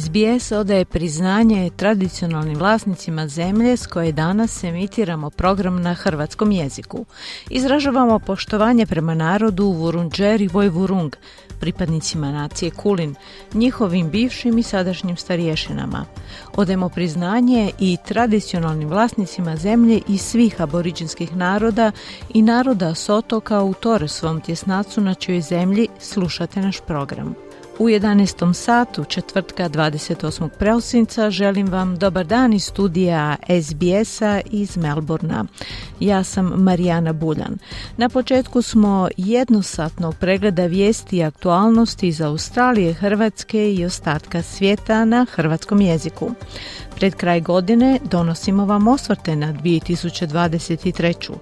SBS odaje priznanje tradicionalnim vlasnicima zemlje s koje danas emitiramo program na hrvatskom jeziku. Izražavamo poštovanje prema narodu Vurundžer i Vojvurung, pripadnicima nacije Kulin, njihovim bivšim i sadašnjim starješinama. Odajemo priznanje i tradicionalnim vlasnicima zemlje i svih aboriđinskih naroda i naroda s otoka u Toresvom tjesnacu na čijoj zemlji slušate naš program. U 11. satu četvrtka 28. prosinca želim vam dobar dan iz studija SBS-a iz Melburna. Ja sam Marijana Buljan. Na početku smo jednosatno pregleda vijesti i aktualnosti iz Australije, Hrvatske i ostatka svijeta na hrvatskom jeziku. Pred kraj godine donosimo vam osvrte na 2023.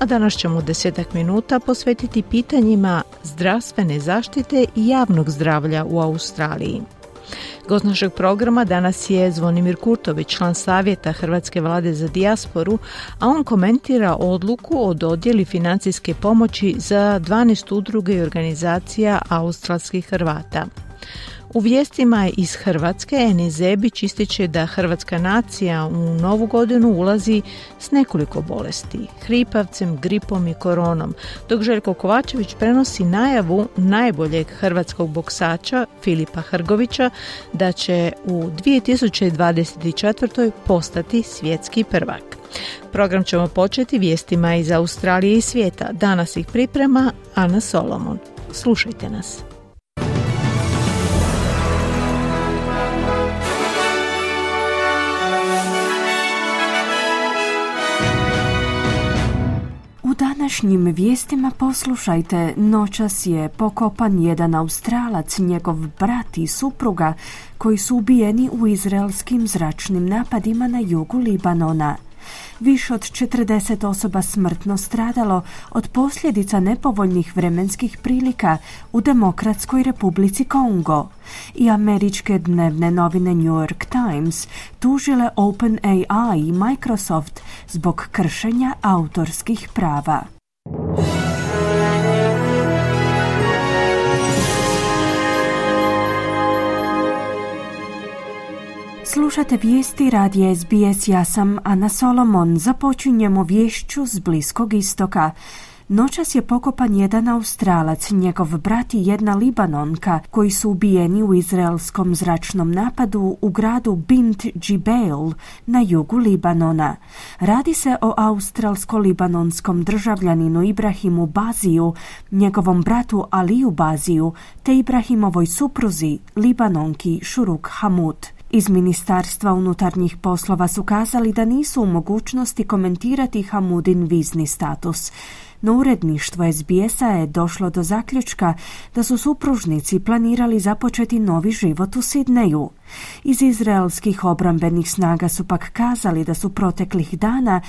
A danas ćemo desetak minuta posvetiti pitanjima zdravstvene zaštite i javnog zdravlja u Australiji. Gost našeg programa danas je Zvonimir Kurtović, član savjeta Hrvatske vlade za dijasporu, a on komentira odluku o dodjeli financijske pomoći za 12 udruge i organizacija australskih Hrvata. U vijestima iz Hrvatske Eni Zebić ističe da hrvatska nacija u novu godinu ulazi s nekoliko bolesti, hripavcem, gripom i koronom, dok Željko Kovačević prenosi najavu najboljeg hrvatskog boksača Filipa Hrgovića da će u 2024. postati svjetski prvak. Program ćemo početi vijestima iz Australije i svijeta. Danas ih priprema Ana Solomon. Slušajte nas. Današnjim vijestima poslušajte, noćas je pokopan jedan Australac, njegov brat i supruga, koji su ubijeni u izraelskim zračnim napadima na jugu Libanona. Više od 40 osoba smrtno stradalo od posljedica nepovoljnih vremenskih prilika u Demokratskoj republici Kongo. I američke dnevne novine New York Times tužile OpenAI i Microsoft zbog kršenja autorskih prava. Slušate vijesti radija SBS, ja sam Ana Solomon. Započinjemo vješću s Bliskog istoka. Noćas je pokopan jedan Australac, njegov brat i jedna Libanonka, koji su ubijeni u izraelskom zračnom napadu u gradu Bint Jibel na jugu Libanona. Radi se o australsko-libanonskom državljaninu Ibrahimu Baziju, njegovom bratu Aliju Baziju, te Ibrahimovoj supruzi, Libanonki Šuruk Hamud. Iz Ministarstva unutarnjih poslova su kazali da nisu u mogućnosti komentirati Hamudin vizni status. No uredništvo SBS-a je došlo do zaključka da su supružnici planirali započeti novi život u Sidneju. Iz izraelskih obrambenih snaga su pak kazali da su proteklih dana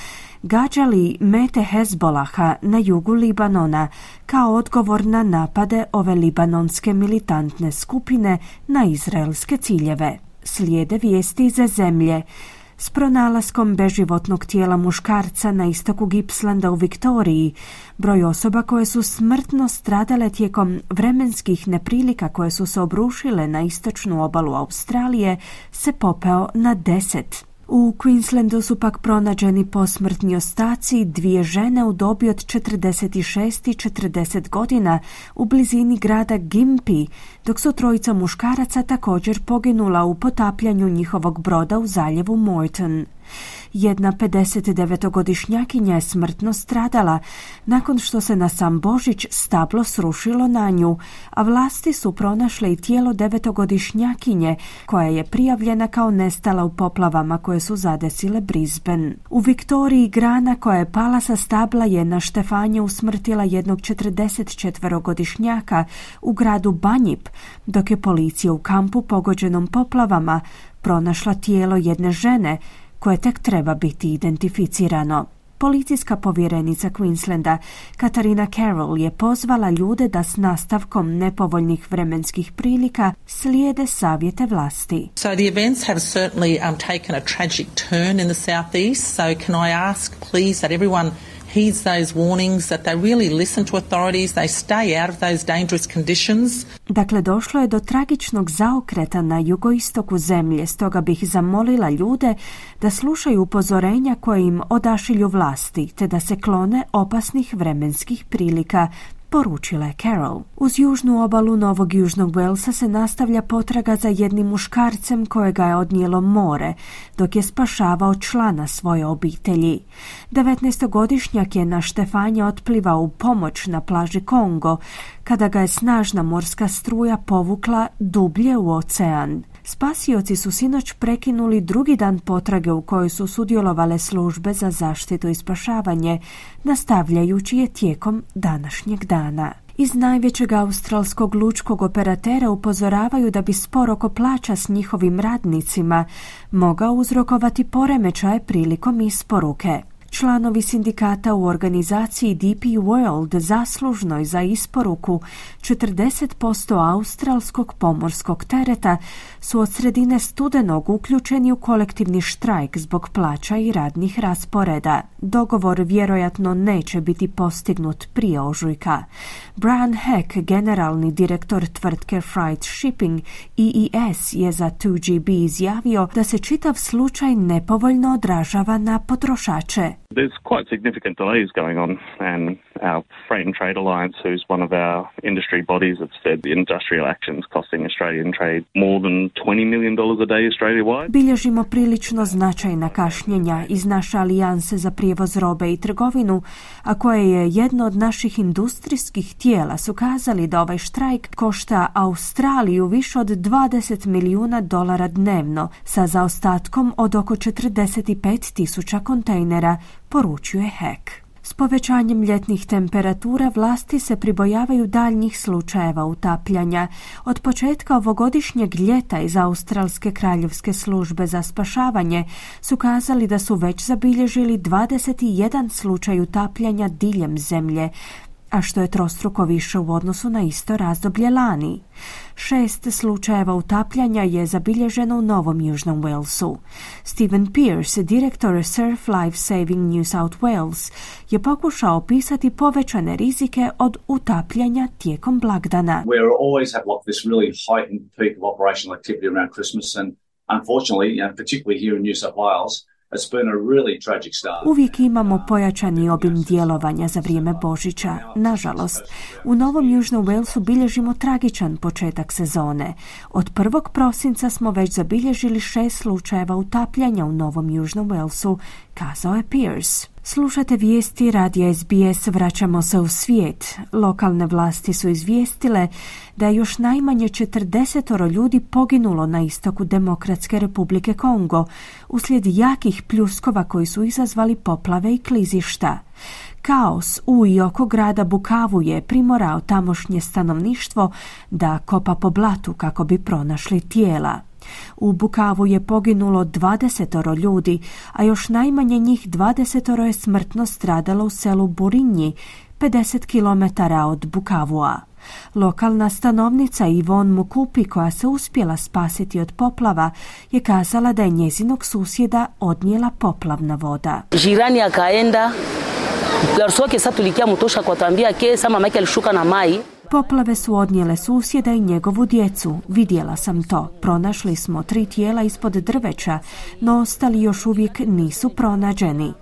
gađali mete Hezbolaha na jugu Libanona kao odgovor na napade ove libanonske militantne skupine na izraelske ciljeve. Slijede vijesti iz zemlje. S pronalaskom beživotnog tijela muškarca na istoku Gipslanda u Viktoriji, broj osoba koje su smrtno stradale tijekom vremenskih neprilika koje su se obrušile na istočnu obalu Australije se popeo na deset. U Queenslandu su pak pronađeni posmrtni ostaci dvije žene u dobi od 46 i 40 godina u blizini grada Gimpi, dok su trojica muškaraca također poginula u potapljanju njihovog broda u zaljevu Morton. Jedna 59-godišnjakinja je smrtno stradala nakon što se na sam Božić stablo srušilo na nju, a vlasti su pronašle i tijelo devetogodišnjakinje koja je prijavljena kao nestala u poplavama koje su zadesile Brisbane. U Viktoriji grana koja je pala sa stabla je na Štefanje usmrtila jednog 44-godišnjaka u gradu Banjip, dok je policija u kampu pogođenom poplavama pronašla tijelo jedne žene koje tek treba biti identificirano. Policijska povjerenica Queenslanda Katarina Carroll je pozvala ljude da s nastavkom nepovoljnih vremenskih prilika slijede savjete vlasti. So the events have certainly um, taken a tragic turn in the southeast, so can I ask please that everyone heeds those warnings, that they really listen to authorities, they stay out of those dangerous conditions. Dakle, došlo je do tragičnog zaokreta na jugoistoku zemlje, stoga bih zamolila ljude da slušaju upozorenja koje im odašilju vlasti, te da se klone opasnih vremenskih prilika, poručila je Carol. Uz južnu obalu Novog Južnog Walesa se nastavlja potraga za jednim muškarcem kojega je odnijelo more, dok je spašavao člana svoje obitelji. 19-godišnjak je na Štefanje otplivao u pomoć na plaži Kongo, kada ga je snažna morska struja povukla dublje u ocean. Spasioci su sinoć prekinuli drugi dan potrage u kojoj su sudjelovale službe za zaštitu i spašavanje, nastavljajući je tijekom današnjeg dana. Iz najvećeg australskog lučkog operatera upozoravaju da bi spor oko plaća s njihovim radnicima mogao uzrokovati poremećaje prilikom isporuke. Članovi sindikata u organizaciji DP World zaslužnoj za isporuku 40% australskog pomorskog tereta su od sredine studenog uključeni u kolektivni štrajk zbog plaća i radnih rasporeda. Dogovor vjerojatno neće biti postignut prije ožujka. Brian Heck, generalni direktor tvrtke Freight Shipping EES je za 2GB izjavio da se čitav slučaj nepovoljno odražava na potrošače. There's quite significant delays going on, and our Freight and Trade Alliance, who's one of our industry bodies, have said the industrial actions costing Australian trade more than $20 million a day Australia-wide. Bilježimo prilično značajna kašnjenja iz naše alijanse za prijevoz robe i trgovinu, a koje je jedno od naših industrijskih tijela su kazali da ovaj štrajk košta Australiju više od 20 milijuna dolara dnevno, sa zaostatkom od oko 45 tisuća kontejnera poručuje Hek. S povećanjem ljetnih temperatura vlasti se pribojavaju daljnjih slučajeva utapljanja. Od početka ovogodišnjeg ljeta iz Australske kraljevske službe za spašavanje su kazali da su već zabilježili 21 slučaj utapljanja diljem zemlje, a što je trostruko više u odnosu na isto razdoblje lani. Šest slučajeva utapljanja je zabilježeno u Novom Južnom Walesu. Steven Pierce, direktor Surf Life Saving New South Wales, je pokušao opisati povećane rizike od utapljanja tijekom blagdana. We always have like this really heightened peak of operational activity around Christmas and unfortunately, know, particularly here in New South Wales, Uvijek imamo pojačani obim djelovanja za vrijeme Božića. Nažalost, u Novom Južnom Walesu bilježimo tragičan početak sezone. Od 1. prosinca smo već zabilježili šest slučajeva utapljanja u Novom Južnom Walesu, kazao je Pierce. Slušate vijesti radija SBS, vraćamo se u svijet. Lokalne vlasti su izvijestile da je još najmanje 40 ljudi poginulo na istoku Demokratske republike Kongo uslijed jakih pljuskova koji su izazvali poplave i klizišta. Kaos u i oko grada Bukavu je primorao tamošnje stanovništvo da kopa po blatu kako bi pronašli tijela. U Bukavu je poginulo 20 ljudi, a još najmanje njih 20 je smrtno stradalo u selu Burinji, 50 km od Bukavua. Lokalna stanovnica Ivon Mukupi, koja se uspjela spasiti od poplava, je kazala da je njezinog susjeda odnijela poplavna voda. Jirani akaenda Larsoke sad tulikia mutosha kwa tambia ke sama maki alishuka na mai Poplave su odnijele susjeda i njegovu djecu. Vidjela sam to. Pronašli smo tri tijela ispod drveća, no ostali još uvijek nisu pronađeni.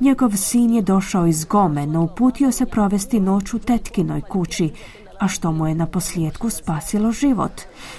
Njegov sin je došao iz Gome, no uputio se provesti noć u tetkinoj kući, a što mu je na posljedku spasilo život.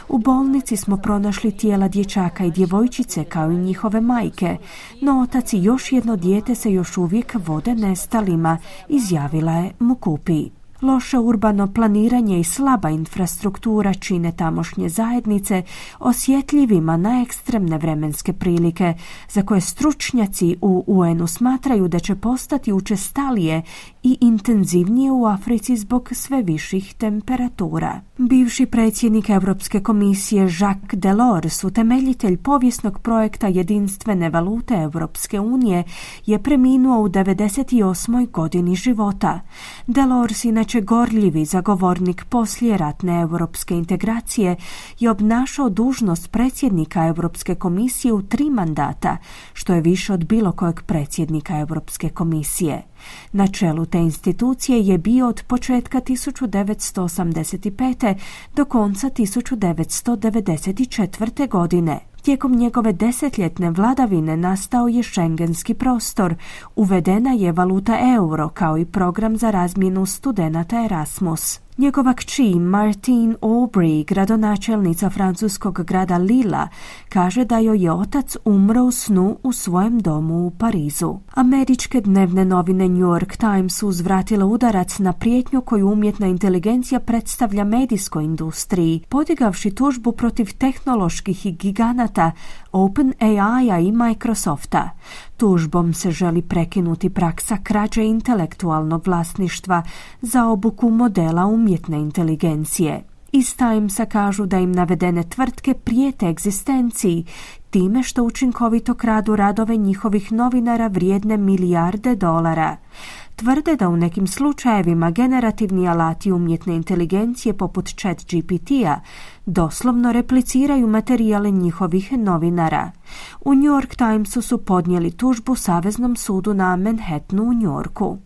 U bolnici smo pronašli tijela dječaka i djevojčice kao i njihove majke, no otac i još jedno dijete se još uvijek vode nestalima, izjavila je Mukupi. Loše urbano planiranje i slaba infrastruktura čine tamošnje zajednice osjetljivima na ekstremne vremenske prilike, za koje stručnjaci u UN-u smatraju da će postati učestalije i intenzivnije u Africi zbog sve viših temperatura. Bivši predsjednik Europske komisije Jacques Delors, utemeljitelj povijesnog projekta jedinstvene valute Europske unije, je preminuo u 98. godini života. Delors, inače gorljivi zagovornik ratne europske integracije, je obnašao dužnost predsjednika Europske komisije u tri mandata, što je više od bilo kojeg predsjednika Europske komisije. Na čelu te institucije je bio od početka 1985. do konca 1994. godine. Tijekom njegove desetljetne vladavine nastao je šengenski prostor, uvedena je valuta euro kao i program za razmjenu studenata Erasmus. Njegova kći Martine Aubry, gradonačelnica francuskog grada Lila, kaže da joj je otac umro u snu u svojem domu u Parizu. Američke dnevne novine New York Times uzvratile udarac na prijetnju koju umjetna inteligencija predstavlja medijskoj industriji, podigavši tužbu protiv tehnoloških giganata OpenAI-a i Microsofta. Tužbom se želi prekinuti praksa krađe intelektualnog vlasništva za obuku modela umjetne inteligencije. Iz Timesa kažu da im navedene tvrtke prijete egzistenciji time što učinkovito kradu radove njihovih novinara vrijedne milijarde dolara tvrde da u nekim slučajevima generativni alati umjetne inteligencije poput chat GPT-a doslovno repliciraju materijale njihovih novinara. U New York Timesu su podnijeli tužbu Saveznom sudu na Manhattanu u New Yorku.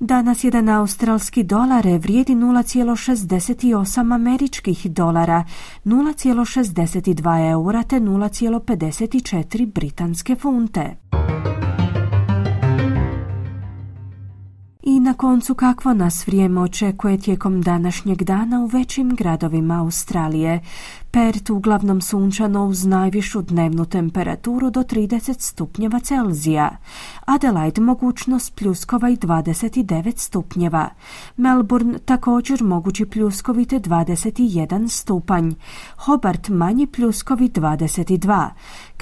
Danas jedan australski dolar vrijedi 0,68 američkih dolara, 0,62 eura te 0,54 britanske funte. I na koncu kakvo nas vrijeme očekuje tijekom današnjeg dana u većim gradovima Australije. Pert uglavnom sunčano uz najvišu dnevnu temperaturu do 30 stupnjeva Celzija. Adelaide mogućnost pljuskova i 29 stupnjeva. Melbourne također mogući pljuskovite 21 stupanj. Hobart manji pljuskovi 22.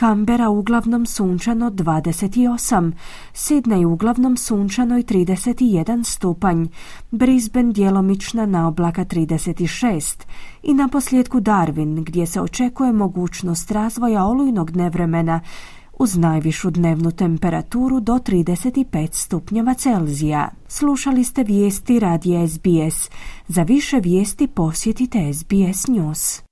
Kambera uglavnom sunčano 28. Sydney uglavnom sunčano i 31 stupanj. Brisbane djelomična na oblaka 36 i na posljedku Darwin gdje se očekuje mogućnost razvoja olujnog nevremena uz najvišu dnevnu temperaturu do 35 stupnjeva Celzija. Slušali ste vijesti radija SBS. Za više vijesti posjetite SBS News.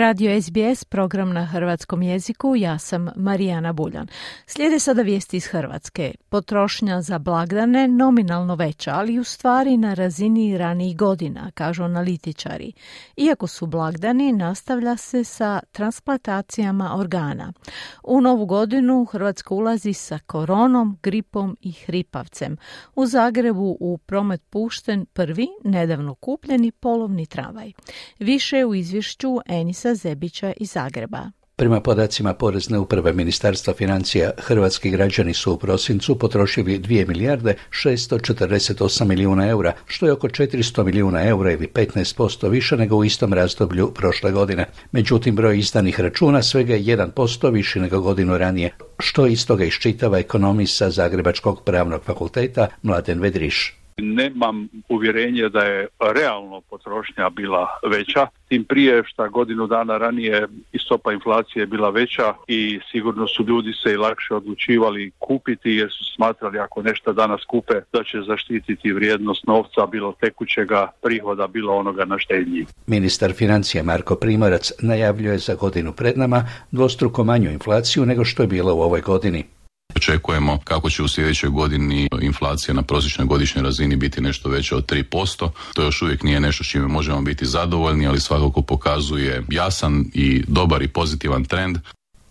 Radio SBS, program na hrvatskom jeziku, ja sam Marijana Buljan. Slijede sada vijesti iz Hrvatske. Potrošnja za blagdane nominalno veća, ali u stvari na razini ranijih godina, kažu analitičari. Iako su blagdani, nastavlja se sa transplantacijama organa. U novu godinu Hrvatska ulazi sa koronom, gripom i hripavcem. U Zagrebu u promet pušten prvi, nedavno kupljeni polovni travaj. Više u izvješću Eni Denisa Zebića iz Zagreba. Prema podacima Porezne uprave Ministarstva financija, hrvatski građani su u prosincu potrošili 2 milijarde 648 milijuna eura, što je oko 400 milijuna eura ili 15% više nego u istom razdoblju prošle godine. Međutim, broj izdanih računa svega je 1% više nego godinu ranije, što iz toga iščitava ekonomista Zagrebačkog pravnog fakulteta Mladen Vedriš. Nemam uvjerenje da je realno potrošnja bila veća, tim prije što godinu dana ranije i stopa inflacije bila veća i sigurno su ljudi se i lakše odlučivali kupiti jer su smatrali ako nešto danas kupe da će zaštititi vrijednost novca, bilo tekućega prihoda, bilo onoga na štednji. Ministar financija Marko Primorac najavljuje za godinu pred nama dvostruko manju inflaciju nego što je bilo u ovoj godini očekujemo kako će u sljedećoj godini inflacija na prosječnoj godišnjoj razini biti nešto veća od 3%. To još uvijek nije nešto čime možemo biti zadovoljni, ali svakako pokazuje jasan i dobar i pozitivan trend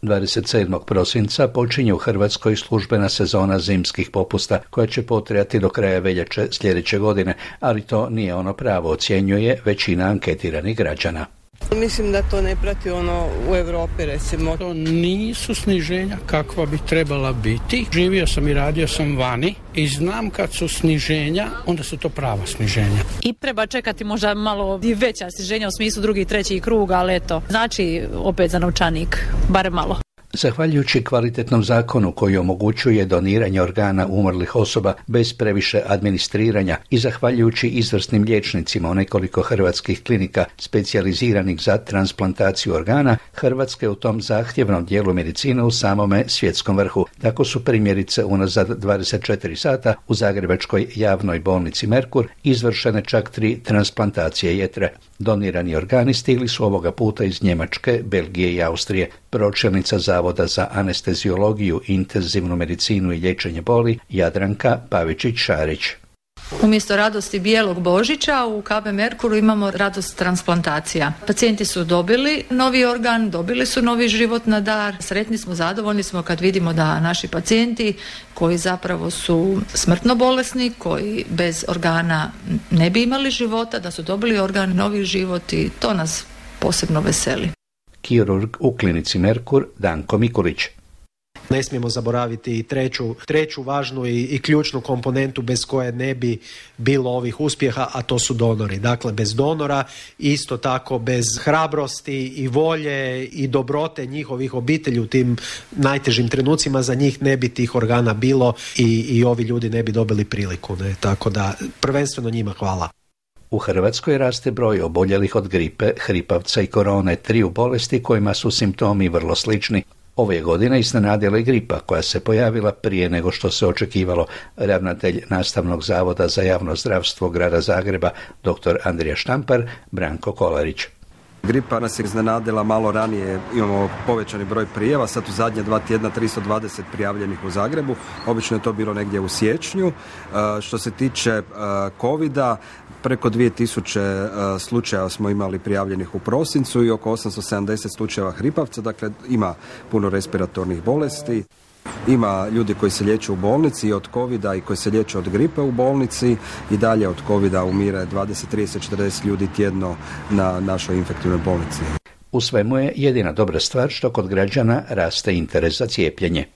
27. prosinca počinje u Hrvatskoj službena sezona zimskih popusta koja će potrajati do kraja veljače sljedeće godine, ali to nije ono pravo, ocjenjuje većina anketiranih građana. Mislim da to ne prati ono u Europi recimo. To nisu sniženja kakva bi trebala biti. Živio sam i radio sam vani i znam kad su sniženja, onda su to prava sniženja. I treba čekati možda malo i veća sniženja u smislu drugi i treći krug, ali eto, znači opet za novčanik, bar malo. Zahvaljujući kvalitetnom zakonu koji omogućuje doniranje organa umrlih osoba bez previše administriranja i zahvaljujući izvrsnim liječnicima u nekoliko hrvatskih klinika specijaliziranih za transplantaciju organa, Hrvatska je u tom zahtjevnom dijelu medicine u samome svjetskom vrhu. Tako su primjerice unazad 24 sata u Zagrebačkoj javnoj bolnici Merkur izvršene čak tri transplantacije jetre. Donirani organi stigli su ovoga puta iz Njemačke, Belgije i Austrije. Pročelnica Zavoda za anesteziologiju, intenzivnu medicinu i liječenje boli Jadranka Pavičić-Šarić. Umjesto radosti bijelog božića u KB Merkuru imamo radost transplantacija. Pacijenti su dobili novi organ, dobili su novi život na dar. Sretni smo, zadovoljni smo kad vidimo da naši pacijenti koji zapravo su smrtno bolesni, koji bez organa ne bi imali života, da su dobili organ, novi život i to nas posebno veseli. Kirurg u klinici Merkur Danko Mikulić. Ne smijemo zaboraviti i treću, treću važnu i, i ključnu komponentu bez koje ne bi bilo ovih uspjeha, a to su donori. Dakle, bez donora, isto tako bez hrabrosti i volje i dobrote njihovih obitelji u tim najtežim trenucima, za njih ne bi tih organa bilo i, i ovi ljudi ne bi dobili priliku. Ne? Tako da, prvenstveno njima hvala. U Hrvatskoj raste broj oboljelih od gripe, hripavca i korone, triju bolesti kojima su simptomi vrlo slični. Ove godine iznenadila i gripa koja se pojavila prije nego što se očekivalo. Ravnatelj Nastavnog zavoda za javno zdravstvo grada Zagreba, dr. Andrija Štampar, Branko Kolarić. Gripa nas je iznenadila malo ranije, imamo povećani broj prijeva, sad u zadnje dva tjedna 320 prijavljenih u Zagrebu, obično je to bilo negdje u siječnju. E, što se tiče e, covida, preko 2000 e, slučajeva smo imali prijavljenih u prosincu i oko 870 slučajeva hripavca, dakle ima puno respiratornih bolesti. Ima ljudi koji se liječe u bolnici i od covida i koji se liječe od gripe u bolnici i dalje od covida umire 20, 30, 40 ljudi tjedno na našoj infektivnoj bolnici. U svemu je jedina dobra stvar što kod građana raste interes za cijepljenje.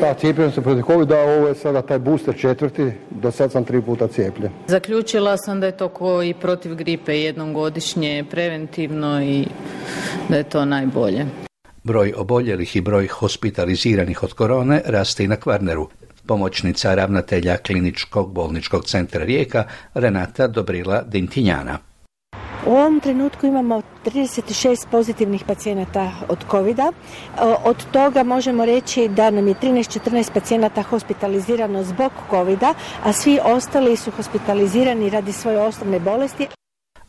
Da, cijepljen se protiv covid ovo je sada taj booster četvrti, do sad sam tri puta cijepljen. Zaključila sam da je to ko i protiv gripe jednom godišnje preventivno i da je to najbolje. Broj oboljelih i broj hospitaliziranih od korone raste i na Kvarneru. Pomoćnica ravnatelja kliničkog bolničkog centra Rijeka Renata Dobrila Dintinjana. U ovom trenutku imamo 36 pozitivnih pacijenata od covid Od toga možemo reći da nam je 13-14 pacijenata hospitalizirano zbog covid a svi ostali su hospitalizirani radi svoje osnovne bolesti.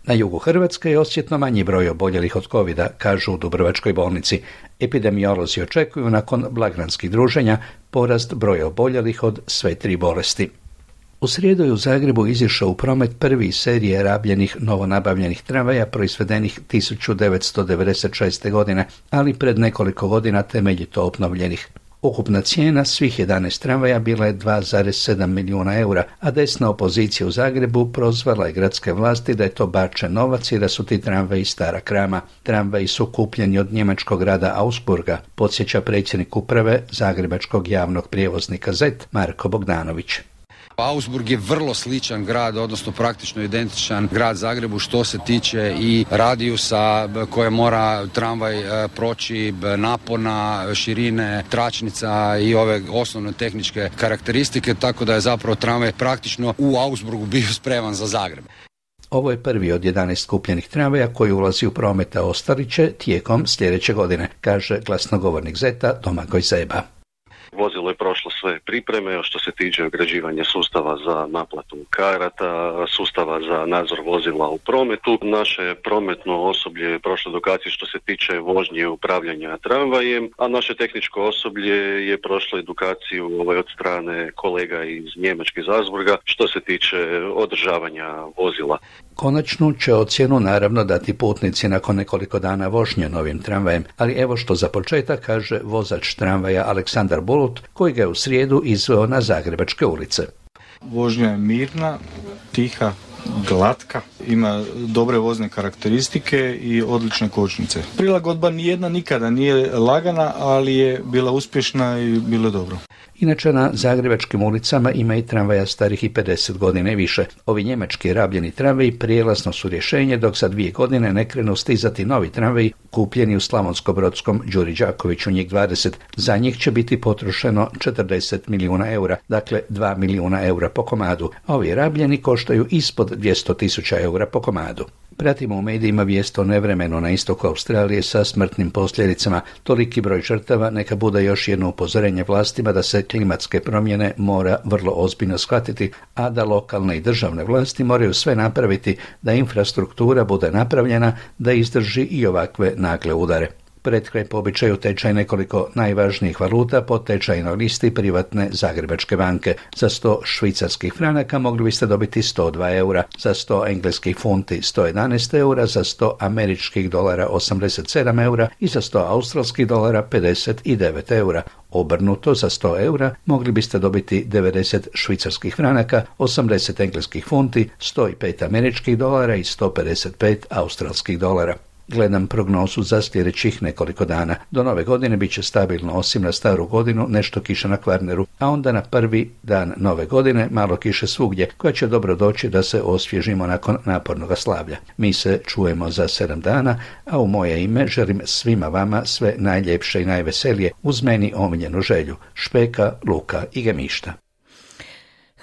Na jugu Hrvatske je osjetno manji broj oboljelih od covid kažu u Dubrovačkoj bolnici. Epidemiolozi očekuju nakon blagdanskih druženja porast broja oboljelih od sve tri bolesti. U srijedu je u Zagrebu izišao u promet prvi serije rabljenih novonabavljenih tramvaja proizvedenih 1996. godine, ali pred nekoliko godina temeljito obnovljenih. Ukupna cijena svih 11 tramvaja bila je 2,7 milijuna eura, a desna opozicija u Zagrebu prozvala je gradske vlasti da je to bačen novac i da su ti tramvaji stara krama. Tramvaji su kupljeni od njemačkog grada Augsburga, podsjeća predsjednik uprave Zagrebačkog javnog prijevoznika Z, Marko Bogdanović. Augsburg je vrlo sličan grad, odnosno praktično identičan grad Zagrebu što se tiče i radijusa koje mora tramvaj e, proći, napona, širine, tračnica i ove osnovne tehničke karakteristike, tako da je zapravo tramvaj praktično u Augsburgu bio spreman za Zagreb. Ovo je prvi od 11 kupljenih tramvaja koji ulazi u prometa Ostariće tijekom sljedeće godine, kaže glasnogovornik Zeta Domagoj Zeba. Vozilo je prošlo sve pripreme što se tiče ograđivanja sustava za naplatu karata, sustava za nadzor vozila u prometu. Naše prometno osoblje je prošlo edukaciju što se tiče vožnje i upravljanja tramvajem, a naše tehničko osoblje je prošlo edukaciju ovaj, od strane kolega iz Njemačke Zazburga što se tiče održavanja vozila. Konačnu će ocjenu naravno dati putnici nakon nekoliko dana vožnje novim tramvajem, ali evo što za početak kaže vozač tramvaja Aleksandar Bulut, koji ga je u srijedu izveo na Zagrebačke ulice. Vožnja je mirna, tiha, glatka, ima dobre vozne karakteristike i odlične kočnice. Prilagodba nijedna nikada nije lagana, ali je bila uspješna i bilo dobro. Inače na zagrebačkim ulicama ima i tramvaja starih i 50 godina i više. Ovi njemački rabljeni tramvaji prijelazno su rješenje dok za dvije godine ne krenu stizati novi tramvaji kupljeni u Slavonsko-Brodskom Đuri Đakoviću njih 20. Za njih će biti potrošeno 40 milijuna eura, dakle 2 milijuna eura po komadu. Ovi rabljeni koštaju ispod 200 tisuća eura po komadu. Pratimo u medijima vijest o nevremenu na istoku Australije sa smrtnim posljedicama. Toliki broj žrtava neka bude još jedno upozorenje vlastima da se klimatske promjene mora vrlo ozbiljno shvatiti, a da lokalne i državne vlasti moraju sve napraviti da infrastruktura bude napravljena da izdrži i ovakve nagle udare. Pred po običaju tečaj nekoliko najvažnijih valuta po tečajnoj listi privatne Zagrebačke banke. Za 100 švicarskih franaka mogli biste dobiti 102 eura, za 100 engleskih funti 111 eura, za 100 američkih dolara 87 eura i za 100 australskih dolara 59 eura. Obrnuto za 100 eura mogli biste dobiti 90 švicarskih franaka, 80 engleskih funti, 105 američkih dolara i 155 australskih dolara. Gledam prognozu za sljedećih nekoliko dana. Do nove godine bit će stabilno, osim na staru godinu, nešto kiša na Kvarneru, a onda na prvi dan nove godine malo kiše svugdje, koja će dobro doći da se osvježimo nakon napornog slavlja. Mi se čujemo za sedam dana, a u moje ime želim svima vama sve najljepše i najveselije uz meni omiljenu želju. Špeka, luka i gemišta.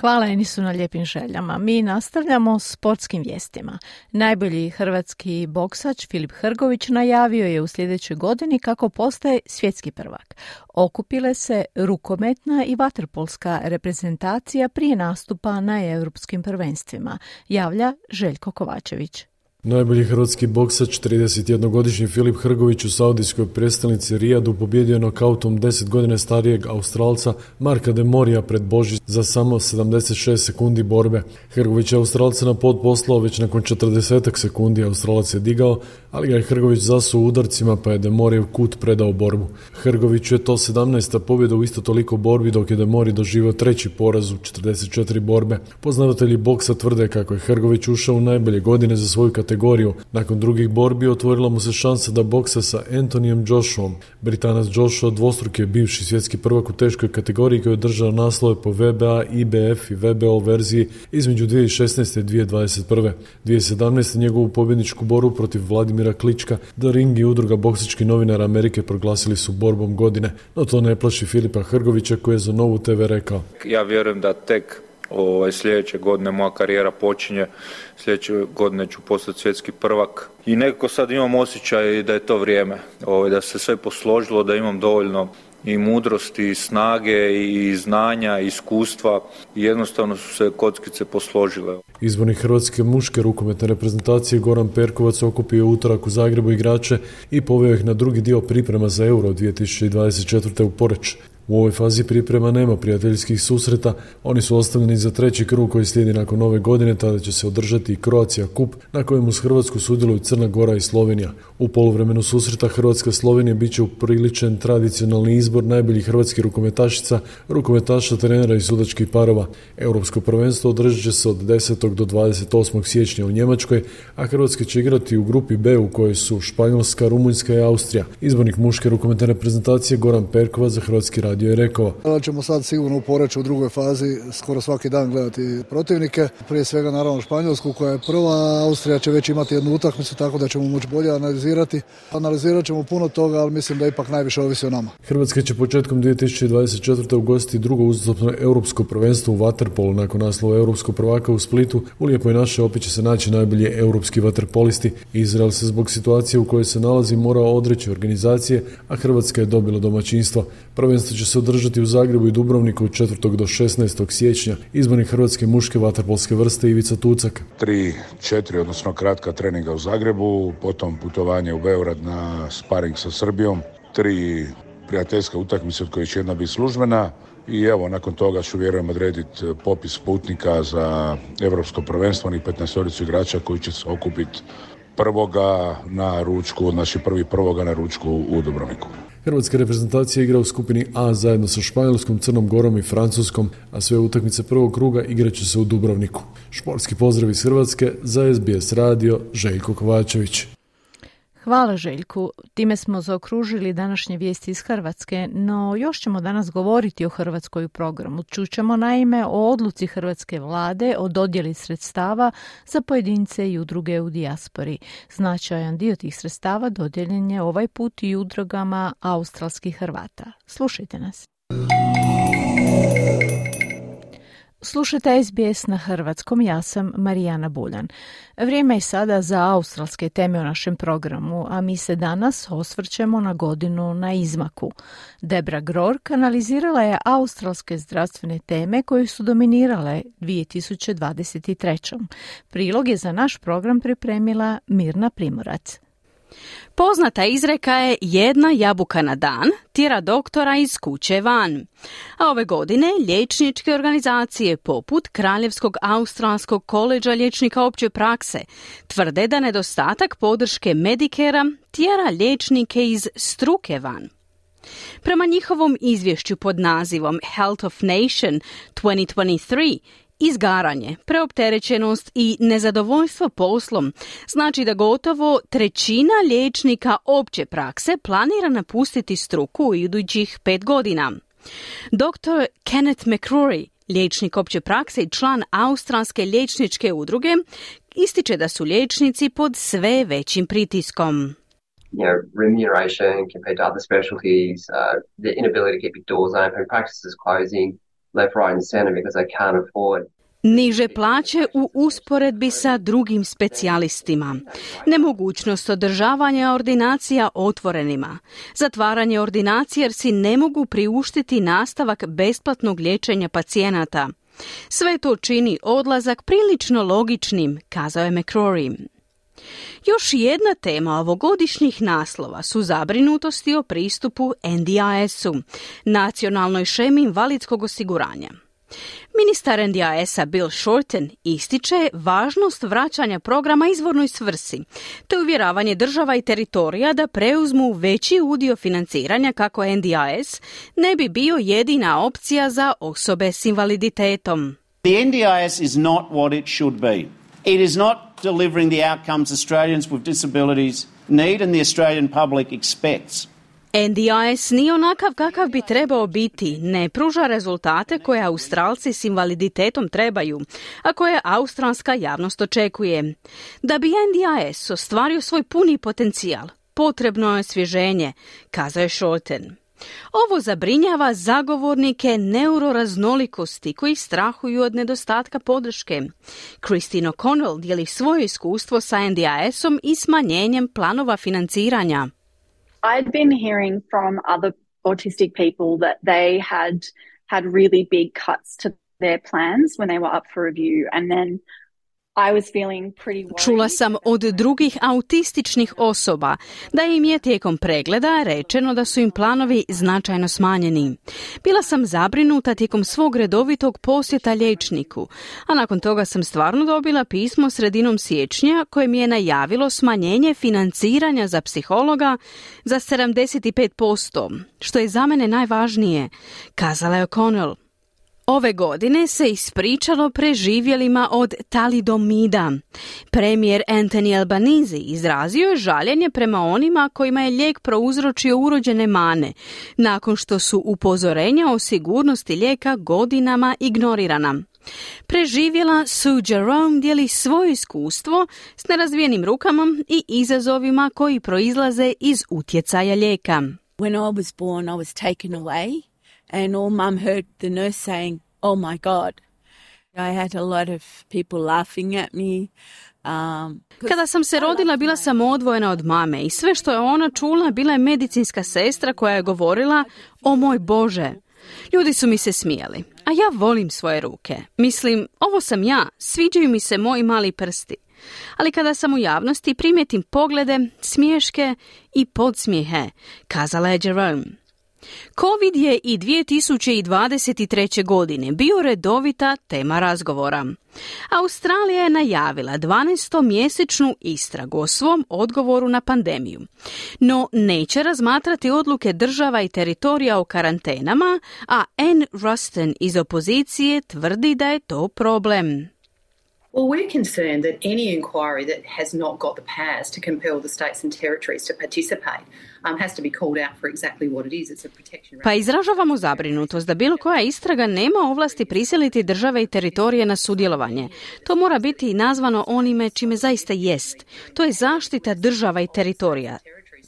Hvala Enisu na lijepim željama. Mi nastavljamo s sportskim vijestima. Najbolji hrvatski boksač Filip Hrgović najavio je u sljedećoj godini kako postaje svjetski prvak. Okupile se rukometna i vaterpolska reprezentacija prije nastupa na europskim prvenstvima, javlja Željko Kovačević. Najbolji hrvatski boksač, 31-godišnji Filip Hrgović u saudijskoj predstavnici Rijadu pobjedio nokautom 10 godine starijeg Australca Marka de Morija pred Božić za samo 76 sekundi borbe. Hrgović je Australca na pod poslao već nakon 40 sekundi Australac je digao, ali ga je Hrgović zasuo udarcima pa je de Morijev kut predao borbu. Hrgoviću je to 17. pobjeda u isto toliko borbi dok je de Mori doživio treći poraz u 44 borbe. Poznavatelji boksa tvrde kako je Hrgović ušao u najbolje godine za svoju kategoriju. Nakon drugih borbi otvorila mu se šansa da boksa sa Antonijem Joshuom. Britanac Joshua dvostruki je bivši svjetski prvak u teškoj kategoriji koji je držao naslove po VBA, IBF i VBO verziji između 2016. i 2021. 2017. njegovu pobjedničku boru protiv Vladimira Klička da ring i udruga boksački novinara Amerike proglasili su borbom godine. No to ne plaši Filipa Hrgovića koji je za novu TV rekao. Ja vjerujem da tek Ovaj, sljedeće godine moja karijera počinje, sljedeće godine ću postati svjetski prvak i nekako sad imam osjećaj da je to vrijeme, ovaj, da se sve posložilo, da imam dovoljno i mudrosti, i snage, i znanja, i iskustva i jednostavno su se kockice posložile. Izbornik Hrvatske muške rukometne reprezentacije Goran Perkovac okupio utorak u Zagrebu igrače i poveo ih na drugi dio priprema za Euro 2024. u Poreć. U ovoj fazi priprema nema prijateljskih susreta, oni su ostavljeni za treći krug koji slijedi nakon nove godine, tada će se održati i Croatia Kup na kojem uz Hrvatsku sudjeluju Crna Gora i Slovenija. U poluvremenu susreta Hrvatska-Slovenija bit će upriličen tradicionalni izbor najboljih hrvatskih rukometašica, rukometaša, trenera i sudačkih parova. Europsko prvenstvo održat će se od 10. do 28. siječnja u Njemačkoj, a Hrvatska će igrati u grupi B u kojoj su Španjolska, Rumunjska i Austrija. Izbornik muške rukometne reprezentacije Goran Perkova za Hrvatski radio je rekao. Da ćemo sad sigurno u drugoj fazi skoro svaki dan gledati protivnike. Prije svega naravno Španjolsku koja je prva, Austrija će već imati jednu utakmicu tako da ćemo moći bolje analizirati. Analizirat ćemo puno toga, ali mislim da ipak najviše ovisi o nama. Hrvatska će početkom 2024. ugostiti drugo uzastopno europsko prvenstvo u Waterpolu nakon naslova europskog prvaka u Splitu. U Lijepoj naše opet će se naći najbolji europski vaterpolisti. Izrael se zbog situacije u kojoj se nalazi mora odreći organizacije, a Hrvatska je dobila domaćinstvo. Prvenstvo će se održati u Zagrebu i Dubrovniku od 4. do 16. siječnja izborni hrvatske muške vaterpolske vrste Ivica Tucak. Tri, četiri, odnosno kratka treninga u Zagrebu, potom putovanje u Beograd na sparing sa Srbijom, tri prijateljska utakmice od kojih će jedna biti službena i evo nakon toga ću vjerujem odrediti popis putnika za Europsko prvenstvo i 15 igrača koji će se okupiti prvoga na ručku, znači prvi prvoga na ručku u Dubrovniku. Hrvatska reprezentacija igra u skupini A zajedno sa Španjolskom, Crnom Gorom i Francuskom, a sve utakmice prvog kruga igraće se u Dubrovniku. Športski pozdrav iz Hrvatske za SBS radio Željko Kovačević. Hvala Željku. Time smo zaokružili današnje vijesti iz Hrvatske, no još ćemo danas govoriti o Hrvatskoj u programu. Čućemo naime o odluci Hrvatske vlade o dodjeli sredstava za pojedince i udruge u dijaspori. Značajan dio tih sredstava dodjeljen je ovaj put i udrugama australskih Hrvata. Slušajte nas. Slušajte SBS na hrvatskom, ja sam Marijana Buljan. Vrijeme je sada za australske teme u našem programu, a mi se danas osvrćemo na godinu na izmaku. Debra Grork analizirala je australske zdravstvene teme koje su dominirale 2023. Prilog je za naš program pripremila Mirna Primorac. Poznata izreka je jedna jabuka na dan tjera doktora iz kuće van. A ove godine liječničke organizacije poput Kraljevskog australskog koleđa liječnika opće prakse tvrde da nedostatak podrške Medikera tjera liječnike iz struke van. Prema njihovom izvješću pod nazivom Health of Nation 2023 Izgaranje, preopterećenost i nezadovoljstvo poslom znači da gotovo trećina liječnika opće prakse planira napustiti struku u idućih pet godina. Dr. Kenneth McCrory, liječnik opće prakse i član Australske liječničke udruge, ističe da su liječnici pod sve većim pritiskom. you know, left, right and center because they can't afford Niže plaće u usporedbi sa drugim specijalistima, nemogućnost održavanja ordinacija otvorenima, zatvaranje ordinacije jer si ne mogu priuštiti nastavak besplatnog liječenja pacijenata. Sve to čini odlazak prilično logičnim, kazao je McCrory. Još jedna tema ovogodišnjih naslova su zabrinutosti o pristupu NDIS-u, nacionalnoj šemi invalidskog osiguranja. Ministar NDIS-a Bill Shorten ističe važnost vraćanja programa izvornoj svrsi, te uvjeravanje država i teritorija da preuzmu veći udio financiranja kako NDIS ne bi bio jedina opcija za osobe s invaliditetom. The NDIS is not what it should be. It is not delivering the outcomes Australians with disabilities need and the Australian public expects. NDIS nije onakav kakav bi trebao biti, ne pruža rezultate koje Australci s invaliditetom trebaju, a koje australska javnost očekuje. Da bi NDIS ostvario svoj puni potencijal, potrebno je osvježenje, kazao je Shorten. Ovo zabrinjava zagovornike neuroraznolikosti koji strahuju od nedostatka podrške. Christine O'Connell dijeli svoje iskustvo sa NDIS-om i smanjenjem planova financiranja. I'd been hearing from other autistic people that they had had really big cuts to their plans when they were up for review and then Čula sam od drugih autističnih osoba da im je tijekom pregleda rečeno da su im planovi značajno smanjeni. Bila sam zabrinuta tijekom svog redovitog posjeta liječniku, a nakon toga sam stvarno dobila pismo sredinom siječnja koje mi je najavilo smanjenje financiranja za psihologa za 75%, što je za mene najvažnije, kazala je O'Connell. Ove godine se ispričalo preživjelima od talidomida. Premijer Anthony Albanese izrazio je žaljenje prema onima kojima je lijek prouzročio urođene mane, nakon što su upozorenja o sigurnosti lijeka godinama ignorirana. Preživjela Sue Jerome dijeli svoje iskustvo s nerazvijenim rukama i izazovima koji proizlaze iz utjecaja lijeka. When I was born, I was taken away and all mum heard the nurse saying, Oh my God. I had a lot of people laughing at me. Um, Kada sam se rodila, bila sam odvojena od mame i sve što je ona čula bila je medicinska sestra koja je govorila, o moj Bože. Ljudi su mi se smijali, a ja volim svoje ruke. Mislim, ovo sam ja, sviđaju mi se moji mali prsti. Ali kada sam u javnosti primjetim poglede, smješke i podsmijehe, kazala je Jerome. Covid je i 2023. godine bio redovita tema razgovora. Australija je najavila 12-mjesečnu istragu o svom odgovoru na pandemiju, no neće razmatrati odluke država i teritorija o karantenama, a Anne Ruston iz opozicije tvrdi da je to problem. Well, we're concerned that any inquiry that has not got the powers to compel the states and territories to participate Pa izražavamo zabrinutost da bilo koja istraga nema ovlasti prisiliti države i teritorije na sudjelovanje. To mora biti nazvano onime čime zaista jest. To je zaštita država i teritorija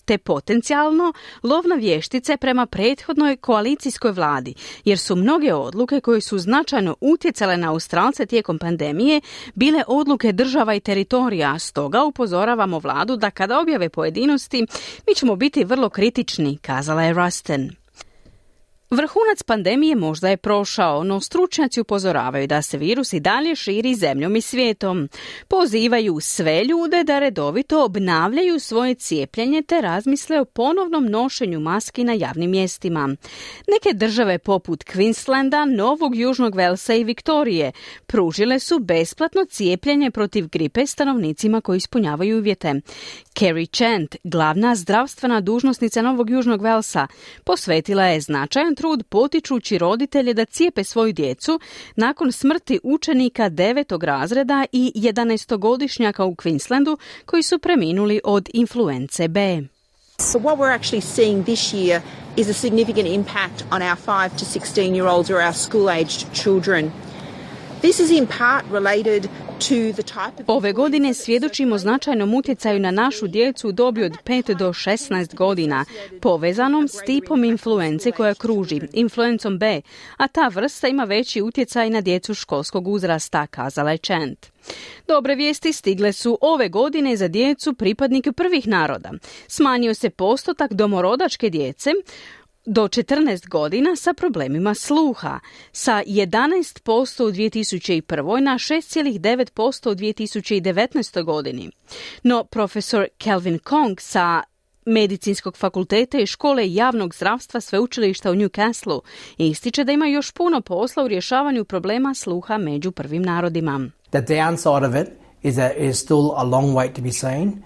te potencijalno lovna vještice prema prethodnoj koalicijskoj vladi, jer su mnoge odluke koje su značajno utjecale na Australce tijekom pandemije bile odluke država i teritorija, stoga upozoravamo vladu da kada objave pojedinosti, mi ćemo biti vrlo kritični, kazala je Rusten. Vrhunac pandemije možda je prošao, no stručnjaci upozoravaju da se virus i dalje širi zemljom i svijetom. Pozivaju sve ljude da redovito obnavljaju svoje cijepljenje te razmisle o ponovnom nošenju maski na javnim mjestima. Neke države poput Queenslanda, Novog Južnog Velsa i Viktorije pružile su besplatno cijepljenje protiv gripe stanovnicima koji ispunjavaju uvjete. Carrie Chant, glavna zdravstvena dužnosnica Novog Južnog Velsa, posvetila je značajan trud potičući roditelje da cijepe svoju djecu nakon smrti učenika devetog razreda i 11-godišnjaka u Queenslandu koji su preminuli od influence B. So what we're actually seeing this year is a significant impact on our 5 to 16 year olds or our school aged children. Ove godine svjedočimo značajnom utjecaju na našu djecu u dobi od 5 do 16 godina, povezanom s tipom influence koja kruži, influencom B, a ta vrsta ima veći utjecaj na djecu školskog uzrasta, kazala je Chant. Dobre vijesti stigle su ove godine za djecu pripadnike prvih naroda. Smanjio se postotak domorodačke djece, do 14 godina sa problemima sluha, sa 11% u 2001. na 6,9% u 2019. godini. No profesor Kelvin Kong sa Medicinskog fakulteta i škole javnog zdravstva sveučilišta u Newcastle ističe da ima još puno posla u rješavanju problema sluha među prvim narodima. The downside of it is that it is still a long wait to be seen.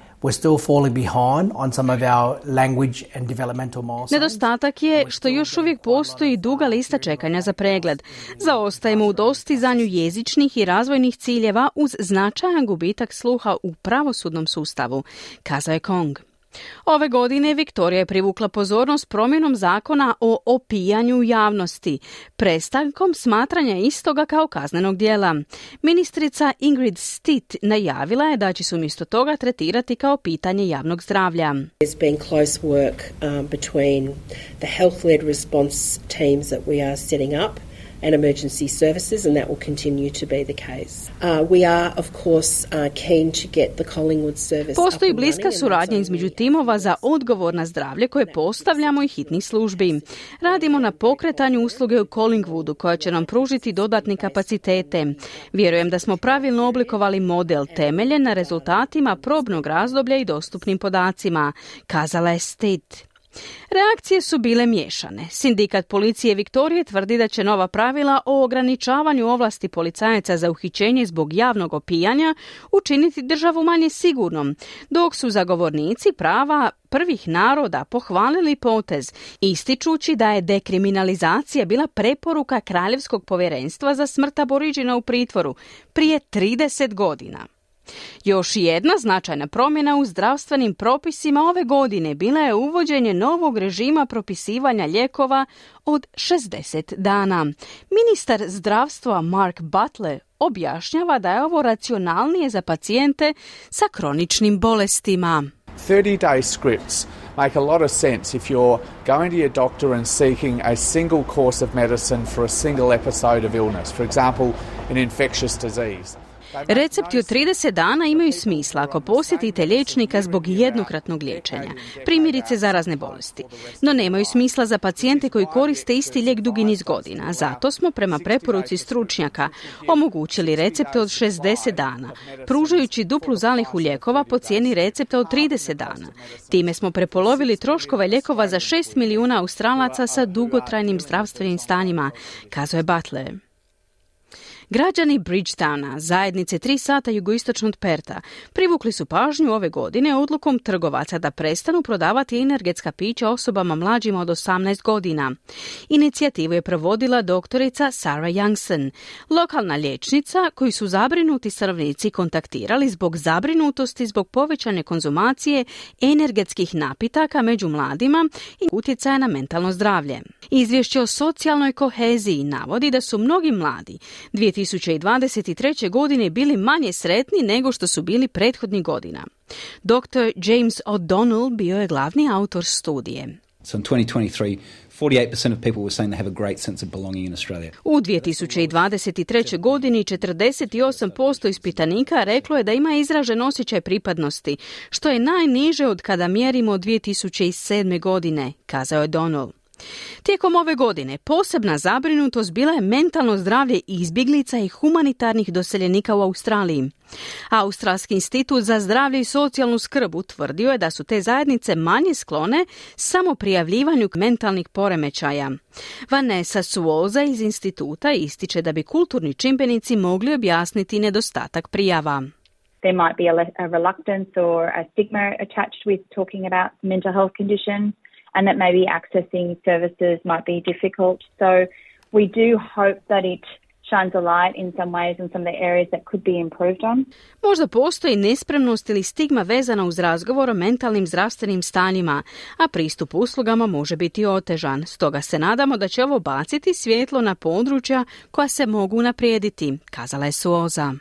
Nedostatak je što još uvijek postoji duga lista čekanja za pregled. Zaostajemo u dostizanju jezičnih i razvojnih ciljeva uz značajan gubitak sluha u pravosudnom sustavu, kazao je Kong. Ove godine Viktorija je privukla pozornost promjenom zakona o opijanju javnosti, prestankom smatranja istoga kao kaznenog dijela. Ministrica Ingrid Stitt najavila je da će se umjesto toga tretirati kao pitanje javnog zdravlja. There's been close work um, between the health-led response teams that we are setting up and emergency services, and that will continue to be the case. Uh, we are, of course, uh, keen to get the Collingwood service Postoji bliska suradnja između timova za odgovor na zdravlje koje postavljamo i hitnih službi. Radimo na pokretanju usluge u Collingwoodu koja će nam pružiti dodatni kapacitete. Vjerujem da smo pravilno oblikovali model temeljen na rezultatima probnog razdoblja i dostupnim podacima, kazala je State. Reakcije su bile miješane. Sindikat policije Viktorije tvrdi da će nova pravila o ograničavanju ovlasti policajaca za uhićenje zbog javnog opijanja učiniti državu manje sigurnom, dok su zagovornici prava prvih naroda pohvalili potez, ističući da je dekriminalizacija bila preporuka Kraljevskog povjerenstva za smrt aboriđina u pritvoru prije 30 godina. Još jedna značajna promjena u zdravstvenim propisima ove godine bila je uvođenje novog režima propisivanja lijekova od 60 dana. Ministar zdravstva Mark Butler objašnjava da je ovo racionalnije za pacijente sa kroničnim bolestima. 30 day scripts make a lot of sense if you're going to your doctor and seeking a single course of medicine for a single episode of illness, for example, an infectious disease. Recepti od 30 dana imaju smisla ako posjetite liječnika zbog jednokratnog liječenja, primjerice zarazne bolesti. No nemaju smisla za pacijente koji koriste isti lijek dugi niz godina. Zato smo prema preporuci stručnjaka omogućili recepte od 60 dana, pružajući duplu zalihu lijekova po cijeni recepta od 30 dana. Time smo prepolovili troškove lijekova za 6 milijuna australaca sa dugotrajnim zdravstvenim stanjima, kazuje Butler. Građani Bridgetowna, zajednice tri sata jugoistočno od Perta, privukli su pažnju ove godine odlukom trgovaca da prestanu prodavati energetska pića osobama mlađima od 18 godina. Inicijativu je provodila doktorica Sarah Youngson, lokalna liječnica koju su zabrinuti stanovnici kontaktirali zbog zabrinutosti zbog povećane konzumacije energetskih napitaka među mladima i utjecaja na mentalno zdravlje. Izvješće o socijalnoj koheziji navodi da su mnogi mladi 2023. godine bili manje sretni nego što su bili prethodnih godina. Dr. James O'Donnell bio je glavni autor studije. So in 2023, 48% of people were saying they have a great sense of belonging in Australia. U 2023. godini 48% ispitanika reklo je da ima izražen osjećaj pripadnosti, što je najniže od kada mjerimo 2007. godine, kazao je Donald. Tijekom ove godine posebna zabrinutost bila je mentalno zdravlje izbjeglica i humanitarnih doseljenika u Australiji. Australski institut za zdravlje i socijalnu skrb utvrdio je da su te zajednice manje sklone samo prijavljivanju mentalnih poremećaja. Vanessa Suoza iz instituta ističe da bi kulturni čimbenici mogli objasniti nedostatak prijava. There might be a, reluctance or a stigma attached with talking about mental health conditions. And that maybe accessing services might be difficult. So we do hope that it shines a light in some ways in some of the areas that could be improved on. Možda postoji nespremnost ili stigma vezana uz razgovor o mentalnim zdravstvenim stanjima, a pristup uslugama može biti otežan. Stoga se nadamo da će ovo baciti svjetlo na područja koja se mogu unaprijediti, kazala je Suoza.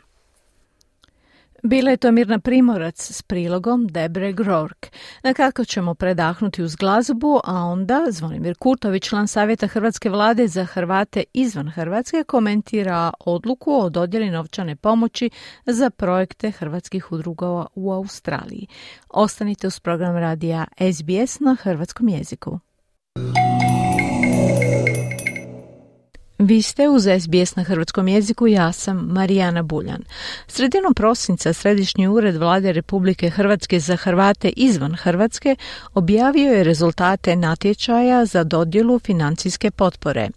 Bila je to Mirna Primorac s prilogom Debre Grork. Na kako ćemo predahnuti uz glazbu, a onda Zvonimir Kurtović, član Savjeta Hrvatske vlade za Hrvate izvan Hrvatske, komentira odluku o dodjeli novčane pomoći za projekte hrvatskih udruga u Australiji. Ostanite uz program radija SBS na hrvatskom jeziku. Vi ste uz SBS na hrvatskom jeziku, ja sam Marijana Buljan. Sredinom prosinca Središnji ured Vlade Republike Hrvatske za Hrvate izvan Hrvatske objavio je rezultate natječaja za dodjelu financijske potpore.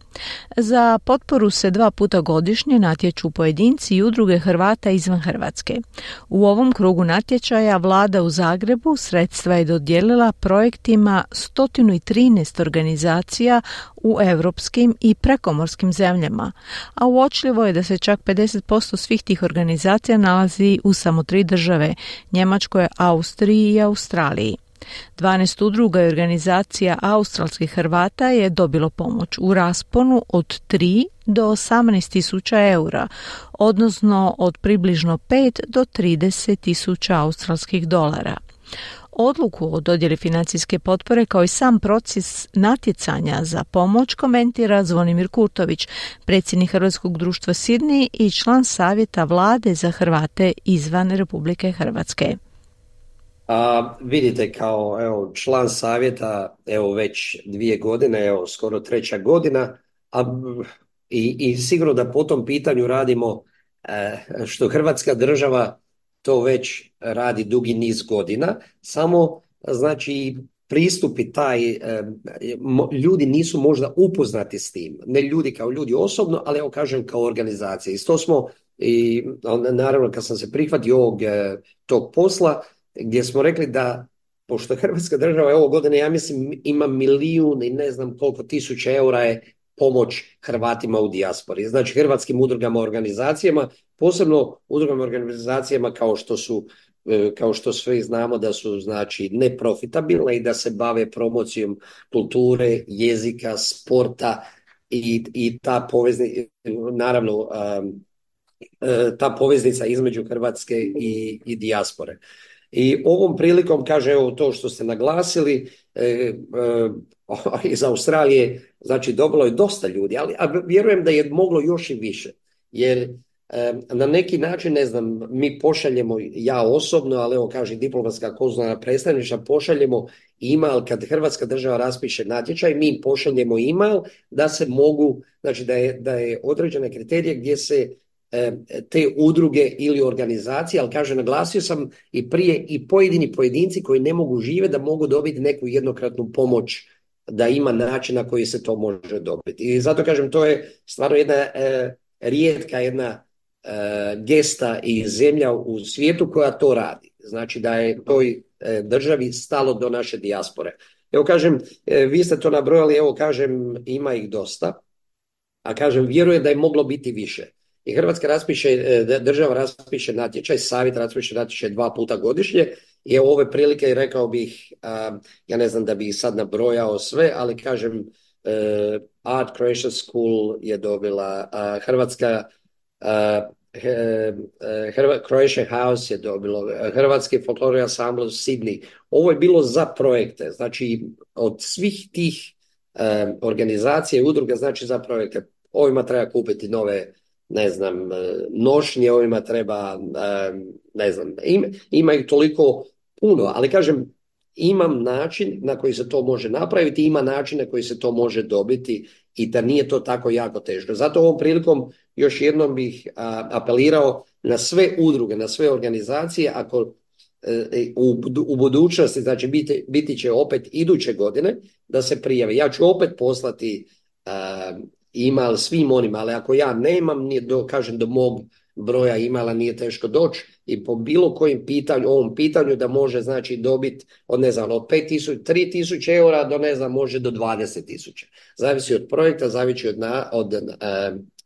Za potporu se dva puta godišnje natječu pojedinci i udruge Hrvata izvan Hrvatske. U ovom krugu natječaja vlada u Zagrebu sredstva je dodijelila projektima 113 organizacija u europskim i prekomorskim zemljama, a uočljivo je da se čak 50% svih tih organizacija nalazi u samo tri države, Njemačkoj, Austriji i Australiji. 12 udruga i organizacija australskih Hrvata je dobilo pomoć u rasponu od 3 do 18 tisuća eura, odnosno od približno 5 do 30 tisuća australskih dolara. Odluku o dodjeli financijske potpore kao i sam proces natjecanja za pomoć komentira Zvonimir Kurtović, predsjednik Hrvatskog društva Sidni i član savjeta vlade za Hrvate izvan Republike Hrvatske. A, vidite kao evo, član savjeta evo već dvije godine, evo skoro treća godina, a, i, i sigurno da po tom pitanju radimo e, što Hrvatska država to već radi dugi niz godina, samo znači pristupi taj, ljudi nisu možda upoznati s tim, ne ljudi kao ljudi osobno, ali evo kažem kao organizacija. I to smo, i naravno kad sam se prihvatio ovog e, tog posla, gdje smo rekli da pošto Hrvatska država ovo godine, ja mislim, ima milijun i ne znam koliko tisuća eura je pomoć Hrvatima u dijaspori. Znači hrvatskim udrugama, organizacijama, posebno udrugama, organizacijama kao što su kao što svi znamo da su znači neprofitabilne i da se bave promocijom kulture, jezika, sporta i, i ta poveznica, naravno e, ta poveznica između Hrvatske i, i dijaspore. I ovom prilikom, kaže, evo to što ste naglasili, e, e, iz Australije, znači dobilo je dosta ljudi, ali a vjerujem da je moglo još i više. Jer na neki način, ne znam, mi pošaljemo, ja osobno, ali evo kaže diplomatska konzularna predstavništva, pošaljemo email kad Hrvatska država raspiše natječaj, mi pošaljemo email da se mogu, znači da je, da je određene kriterije gdje se te udruge ili organizacije, ali kaže, naglasio sam i prije i pojedini pojedinci koji ne mogu žive da mogu dobiti neku jednokratnu pomoć da ima način na koji se to može dobiti. I zato kažem, to je stvarno jedna e, rijetka jedna gesta i zemlja u svijetu koja to radi. Znači da je toj e, državi stalo do naše dijaspore. Evo kažem, e, vi ste to nabrojali, evo kažem, ima ih dosta, a kažem, vjerujem da je moglo biti više. I Hrvatska raspiše, država raspiše natječaj, savjet raspiše natječaj dva puta godišnje i evo ove prilike rekao bih, ja ne znam da bih sad nabrojao sve, ali kažem, Art Croatia School je dobila, Hrvatska Croatia House je dobilo, Hrvatski folklorni ansambl Sydney. Ovo je bilo za projekte, znači od svih tih organizacija i udruga, znači za projekte. Ovima treba kupiti nove, ne znam, nošnje, ovima treba, ne znam, ima, ima ih toliko puno, ali kažem, imam način na koji se to može napraviti, ima način na koji se to može dobiti i da nije to tako jako teško. Zato ovom prilikom još jednom bih apelirao na sve udruge, na sve organizacije, ako e, u, u budućnosti, znači biti, biti će opet iduće godine, da se prijave. Ja ću opet poslati email svim onima, ali ako ja nemam, nije do, kažem do mog broja imala nije teško doći. I po bilo kojem pitanju, ovom pitanju da može znači dobiti od ne znam od 5000, 3000 eura do ne znam može do 20.000. Zavisi od projekta, zavisi od, na, od,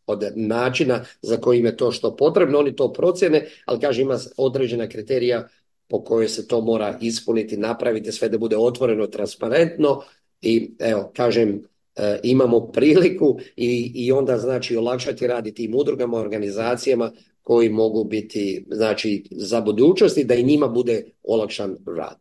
od načina za kojim je to što potrebno, oni to procjene, ali kaže ima određena kriterija po kojoj se to mora ispuniti, napraviti sve da bude otvoreno, transparentno. I evo, kažem, e, imamo priliku i, i onda znači olakšati radi tim udrugama, organizacijama koji mogu biti znači za budućnost i da i njima bude olakšan rad.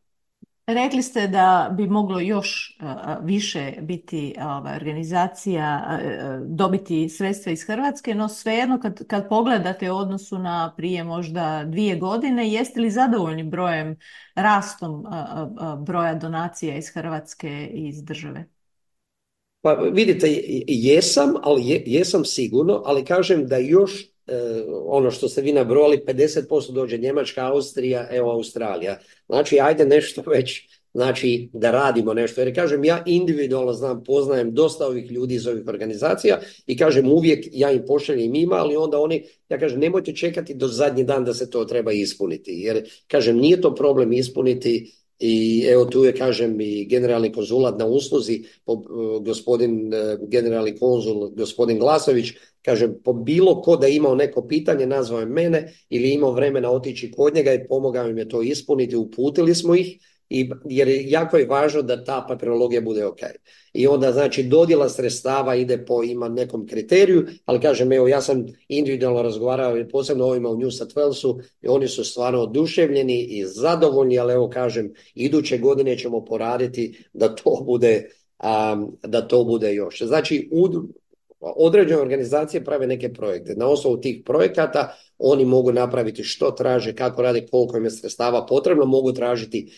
Rekli ste da bi moglo još više biti organizacija, dobiti sredstva iz Hrvatske, no svejedno kad, kad pogledate u odnosu na prije možda dvije godine, jeste li zadovoljni brojem, rastom broja donacija iz Hrvatske i iz države? Pa vidite, jesam, ali jesam sigurno, ali kažem da još e, ono što ste vi nabrojali, 50% dođe Njemačka, Austrija, evo Australija. Znači, ajde nešto već, znači da radimo nešto. Jer kažem, ja individualno znam, poznajem dosta ovih ljudi iz ovih organizacija i kažem uvijek ja im pošaljem ima, ali onda oni, ja kažem, nemojte čekati do zadnji dan da se to treba ispuniti. Jer, kažem, nije to problem ispuniti i evo tu je, kažem, i generalni konzulat na usluzi, gospodin e, generalni konzul, gospodin Glasović, kažem, po bilo ko da imao neko pitanje, nazvao je mene ili imao vremena otići kod njega i pomogao im je to ispuniti, uputili smo ih, i, jer jako je važno da ta papirologija bude ok. I onda znači dodjela sredstava ide po ima nekom kriteriju, ali kažem evo ja sam individualno razgovarao i posebno ovima u New South Walesu i oni su stvarno oduševljeni i zadovoljni, ali evo kažem iduće godine ćemo poraditi da to bude, da to bude još. Znači u, određene organizacije prave neke projekte. Na osnovu tih projekata oni mogu napraviti što traže, kako rade, koliko im je sredstava potrebno, mogu tražiti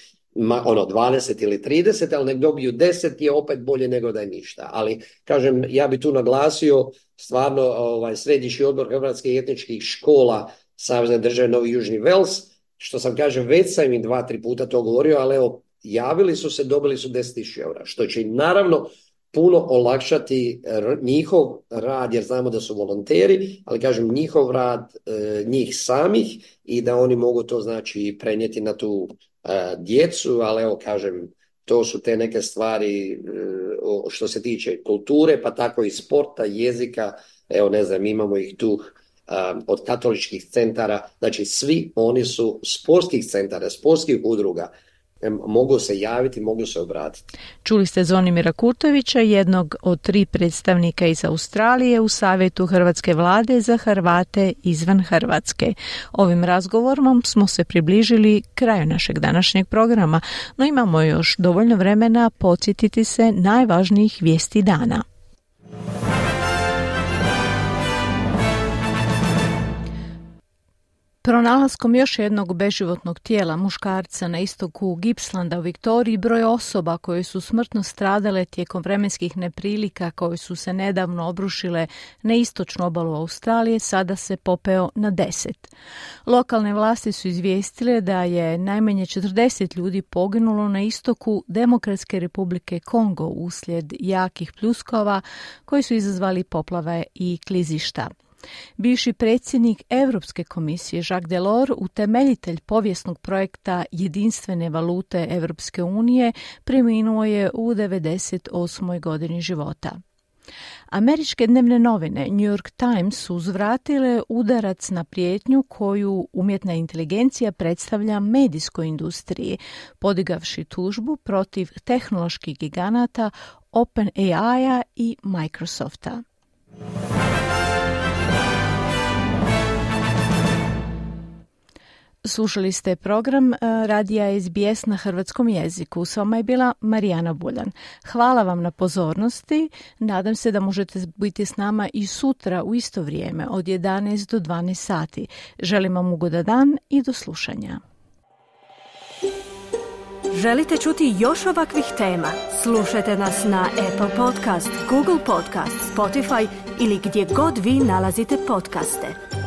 ono 20 ili 30, ali nek dobiju 10 je opet bolje nego da je ništa. Ali kažem, ja bi tu naglasio stvarno ovaj, središnji odbor hrvatskih etničkih škola Savezne države Novi Južni Vels, što sam kažem, već sam im dva, tri puta to govorio, ali evo, javili su se, dobili su 10.000 eura, što će im naravno puno olakšati njihov rad, jer znamo da su volonteri, ali kažem njihov rad e, njih samih i da oni mogu to znači prenijeti na tu E, djecu, ali evo kažem, to su te neke stvari e, što se tiče kulture, pa tako i sporta, jezika, evo ne znam, imamo ih tu e, od katoličkih centara, znači svi oni su sportskih centara, sportskih udruga, mogu se javiti, mogu se obratiti. Čuli ste Zvonimira Kurtovića, jednog od tri predstavnika iz Australije u Savjetu Hrvatske vlade za Hrvate izvan Hrvatske. Ovim razgovorom smo se približili kraju našeg današnjeg programa, no imamo još dovoljno vremena podsjetiti se najvažnijih vijesti dana. Pronalaskom još jednog beživotnog tijela muškarca na istoku Gipslanda u Viktoriji broj osoba koje su smrtno stradale tijekom vremenskih neprilika koje su se nedavno obrušile na istočnu obalu Australije sada se popeo na deset. Lokalne vlasti su izvijestile da je najmanje 40 ljudi poginulo na istoku Demokratske republike Kongo uslijed jakih pljuskova koji su izazvali poplave i klizišta. Bivši predsjednik Europske komisije Jacques Delors, utemeljitelj povijesnog projekta jedinstvene valute Europske unije, preminuo je u 98. godini života. Američke dnevne novine New York Times su uzvratile udarac na prijetnju koju umjetna inteligencija predstavlja medijskoj industriji, podigavši tužbu protiv tehnoloških giganata OpenAI-a i Microsofta. Slušali ste program e, Radija SBS na hrvatskom jeziku. S vama je bila Marijana Buljan. Hvala vam na pozornosti. Nadam se da možete biti s nama i sutra u isto vrijeme od 11 do 12 sati. Želim vam ugodan dan i do slušanja. Želite čuti još ovakvih tema? Slušajte nas na Apple Podcast, Google Podcast, Spotify ili gdje god vi nalazite podcaste.